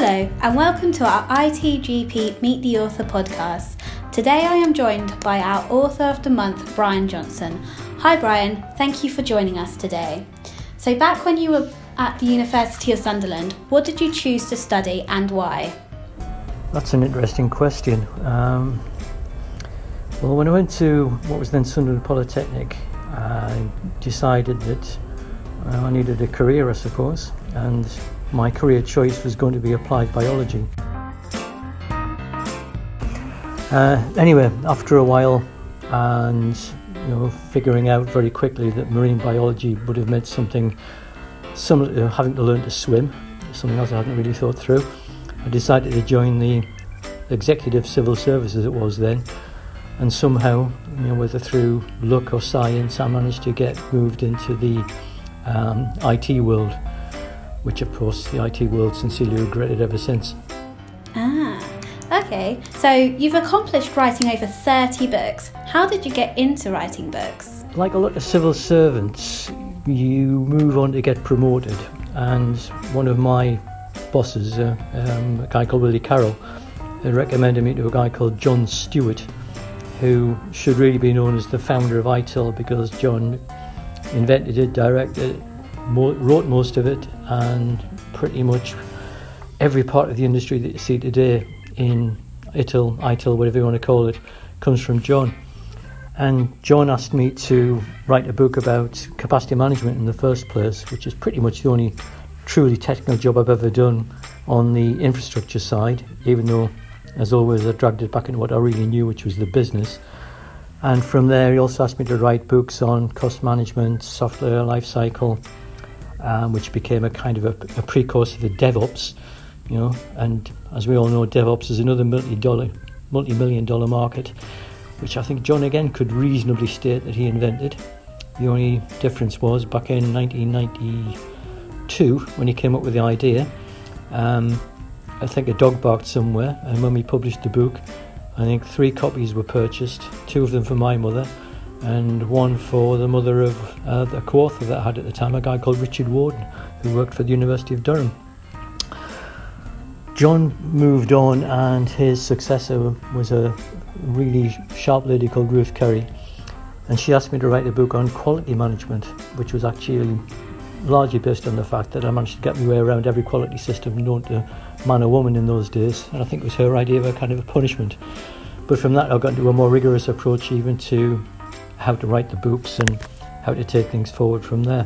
Hello, and welcome to our ITGP Meet the Author podcast. Today I am joined by our Author of the Month, Brian Johnson. Hi, Brian, thank you for joining us today. So, back when you were at the University of Sunderland, what did you choose to study and why? That's an interesting question. Um, well, when I went to what was then Sunderland Polytechnic, I decided that uh, I needed a career, I suppose, and my career choice was going to be applied biology. Uh, anyway, after a while, and you know, figuring out very quickly that marine biology would have meant something similar to having to learn to swim, something else I hadn't really thought through. I decided to join the executive civil service as it was then, and somehow, you know, whether through luck or science, I managed to get moved into the um, IT world which of course the IT world sincerely regretted ever since. Ah, okay. So you've accomplished writing over 30 books. How did you get into writing books? Like a lot of civil servants, you move on to get promoted. And one of my bosses, uh, um, a guy called Willie Carroll, recommended me to a guy called John Stewart, who should really be known as the founder of ITIL because John invented it, directed it, wrote most of it, and pretty much every part of the industry that you see today in ITIL, ITIL, whatever you want to call it, comes from John. And John asked me to write a book about capacity management in the first place, which is pretty much the only truly technical job I've ever done on the infrastructure side, even though, as always, I dragged it back into what I really knew, which was the business. And from there, he also asked me to write books on cost management, software lifecycle, um, which became a kind of a, a precursor to DevOps, you know. And as we all know, DevOps is another multi-dollar, multi-million dollar market, which I think John again could reasonably state that he invented. The only difference was back in 1992 when he came up with the idea. Um, I think a dog barked somewhere, and when we published the book, I think three copies were purchased, two of them for my mother and one for the mother of uh, the co-author that I had at the time, a guy called Richard Warden, who worked for the University of Durham. John moved on, and his successor was a really sharp lady called Ruth Curry, and she asked me to write a book on quality management, which was actually largely based on the fact that I managed to get my way around every quality system known to man or woman in those days, and I think it was her idea of a kind of a punishment. But from that, I got into a more rigorous approach, even to how to write the books and how to take things forward from there.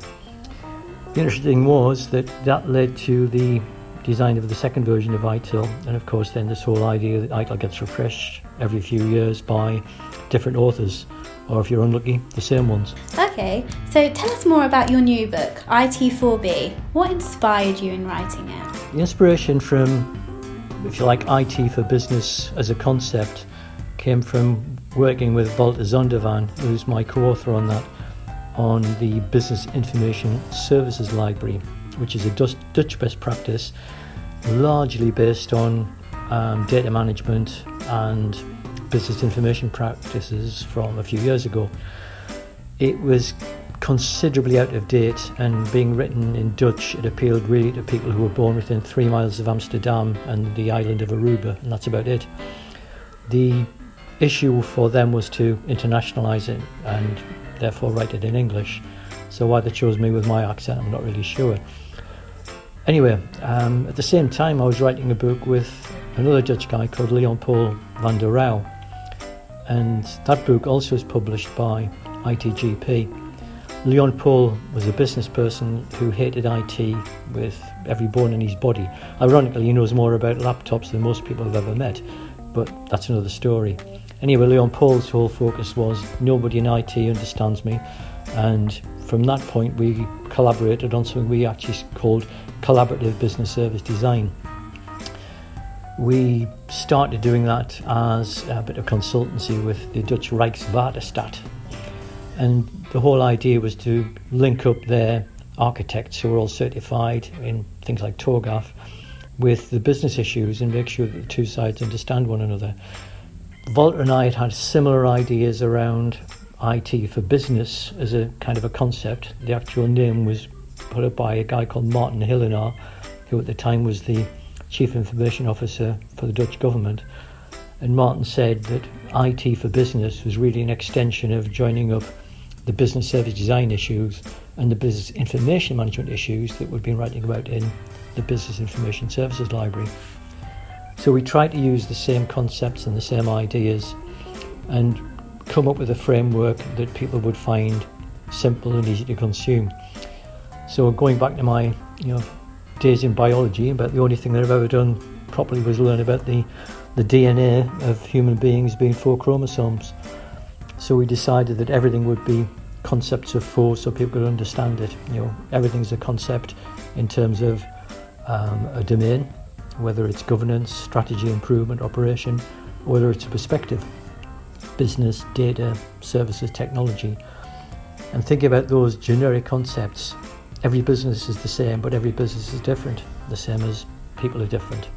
The interesting thing was that that led to the design of the second version of ITIL, and of course, then this whole idea that ITIL gets refreshed every few years by different authors, or if you're unlucky, the same ones. Okay, so tell us more about your new book, IT4B. What inspired you in writing it? The inspiration from, if you like, IT for business as a concept came from working with Walter Zondervan, who's my co author on that, on the Business Information Services Library, which is a Dutch best practice largely based on um, data management and business information practices from a few years ago. It was considerably out of date and being written in Dutch, it appealed really to people who were born within three miles of Amsterdam and the island of Aruba, and that's about it. The issue for them was to internationalize it and therefore write it in English. So why they chose me with my accent, I'm not really sure. Anyway, um, at the same time, I was writing a book with another Dutch guy called Leon Paul van der Rauw, and that book also is published by ITGP. Leon Paul was a business person who hated IT with every bone in his body. Ironically, he knows more about laptops than most people have ever met, but that's another story. Anyway, Leon Paul's whole focus was nobody in IT understands me, and from that point we collaborated on something we actually called collaborative business service design. We started doing that as a bit of consultancy with the Dutch Rijkswaterstaat, and the whole idea was to link up their architects who are all certified in things like TOGAF with the business issues and make sure that the two sides understand one another. Walter and I had had similar ideas around IT for business as a kind of a concept. The actual name was put up by a guy called Martin Hillenaar, who at the time was the Chief Information Officer for the Dutch government. And Martin said that IT for business was really an extension of joining up the business service design issues and the business information management issues that we've been writing about in the Business Information Services Library. So we try to use the same concepts and the same ideas and come up with a framework that people would find simple and easy to consume. So going back to my you know days in biology, about the only thing that I've ever done properly was learn about the the DNA of human beings being four chromosomes. So we decided that everything would be concepts of four so people could understand it. You know, everything's a concept in terms of um, a domain, whether it's governance, strategy, improvement, operation, whether it's a perspective, business, data, services, technology. And think about those generic concepts. Every business is the same, but every business is different, the same as people are different.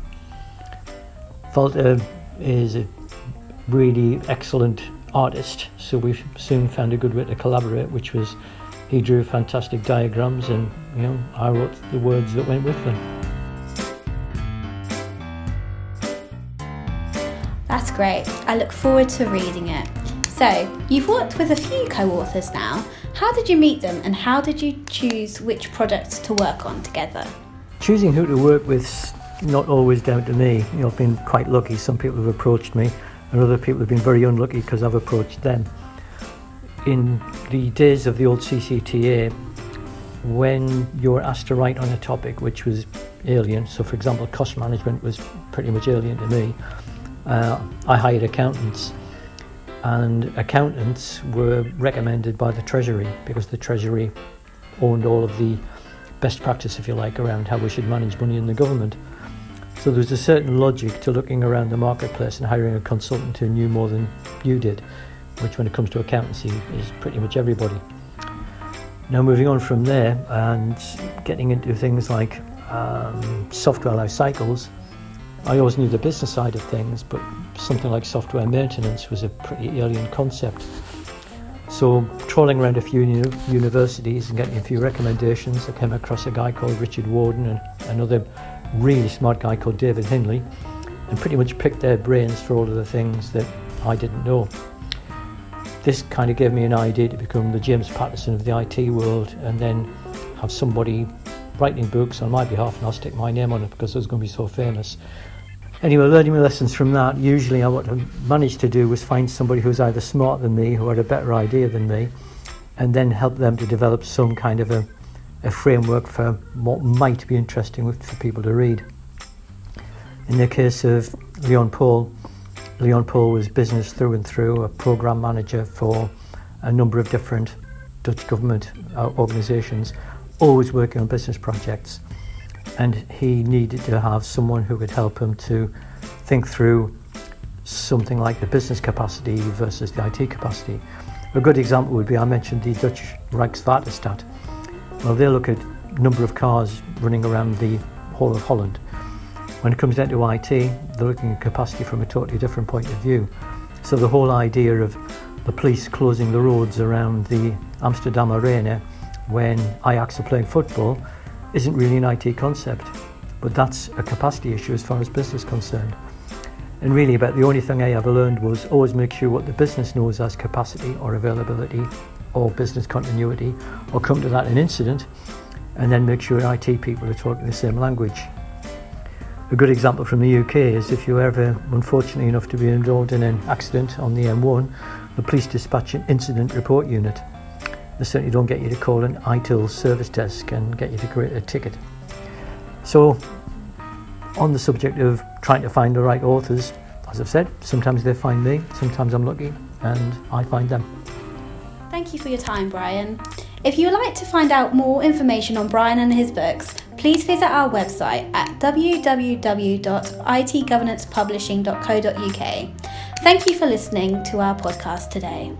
Walter is a really excellent artist, so we soon found a good way to collaborate, which was he drew fantastic diagrams and you know I wrote the words that went with them. Great. I look forward to reading it. So, you've worked with a few co authors now. How did you meet them and how did you choose which projects to work on together? Choosing who to work with not always down to me. You know, I've been quite lucky. Some people have approached me, and other people have been very unlucky because I've approached them. In the days of the old CCTA, when you were asked to write on a topic which was alien, so for example, cost management was pretty much alien to me, uh, I hired accountants. And accountants were recommended by the Treasury because the Treasury owned all of the best practice, if you like, around how we should manage money in the government. So there was a certain logic to looking around the marketplace and hiring a consultant who knew more than you did, which when it comes to accountancy is pretty much everybody. Now moving on from there and getting into things like um, software life cycles, I always knew the business side of things, but something like software maintenance was a pretty alien concept. So, trawling around a few uni- universities and getting a few recommendations, I came across a guy called Richard Warden and another really smart guy called David Hinley and pretty much picked their brains for all of the things that I didn't know. This kind of gave me an idea to become the James Patterson of the IT world and then have somebody writing books on my behalf and I'll stick my name on it because I was going to be so famous. Anyway, learning my lessons from that, usually I, what I managed to do was find somebody who was either smarter than me, who had a better idea than me, and then help them to develop some kind of a a framework for what might be interesting for people to read. In the case of Leon Paul, Leon Paul was business through and through, a program manager for a number of different Dutch government uh, organisations, always working on business projects. And he needed to have someone who could help him to think through something like the business capacity versus the IT capacity. A good example would be I mentioned the Dutch Rijkswaterstaat well, they look at number of cars running around the whole of Holland. When it comes down to IT, they're looking at capacity from a totally different point of view. So the whole idea of the police closing the roads around the Amsterdam Arena when Ajax are playing football isn't really an IT concept, but that's a capacity issue as far as business is concerned. And really, about the only thing I ever learned was always make sure what the business knows as capacity or availability or business continuity or come to that an incident and then make sure IT people are talking the same language. A good example from the UK is if you're ever unfortunately enough to be involved in an accident on the M1, the police dispatch an incident report unit. They certainly don't get you to call an ITIL service desk and get you to create a ticket. So, on the subject of trying to find the right authors, as I've said, sometimes they find me, sometimes I'm lucky, and I find them. Thank you for your time, Brian. If you would like to find out more information on Brian and his books, please visit our website at www.itgovernancepublishing.co.uk. Thank you for listening to our podcast today.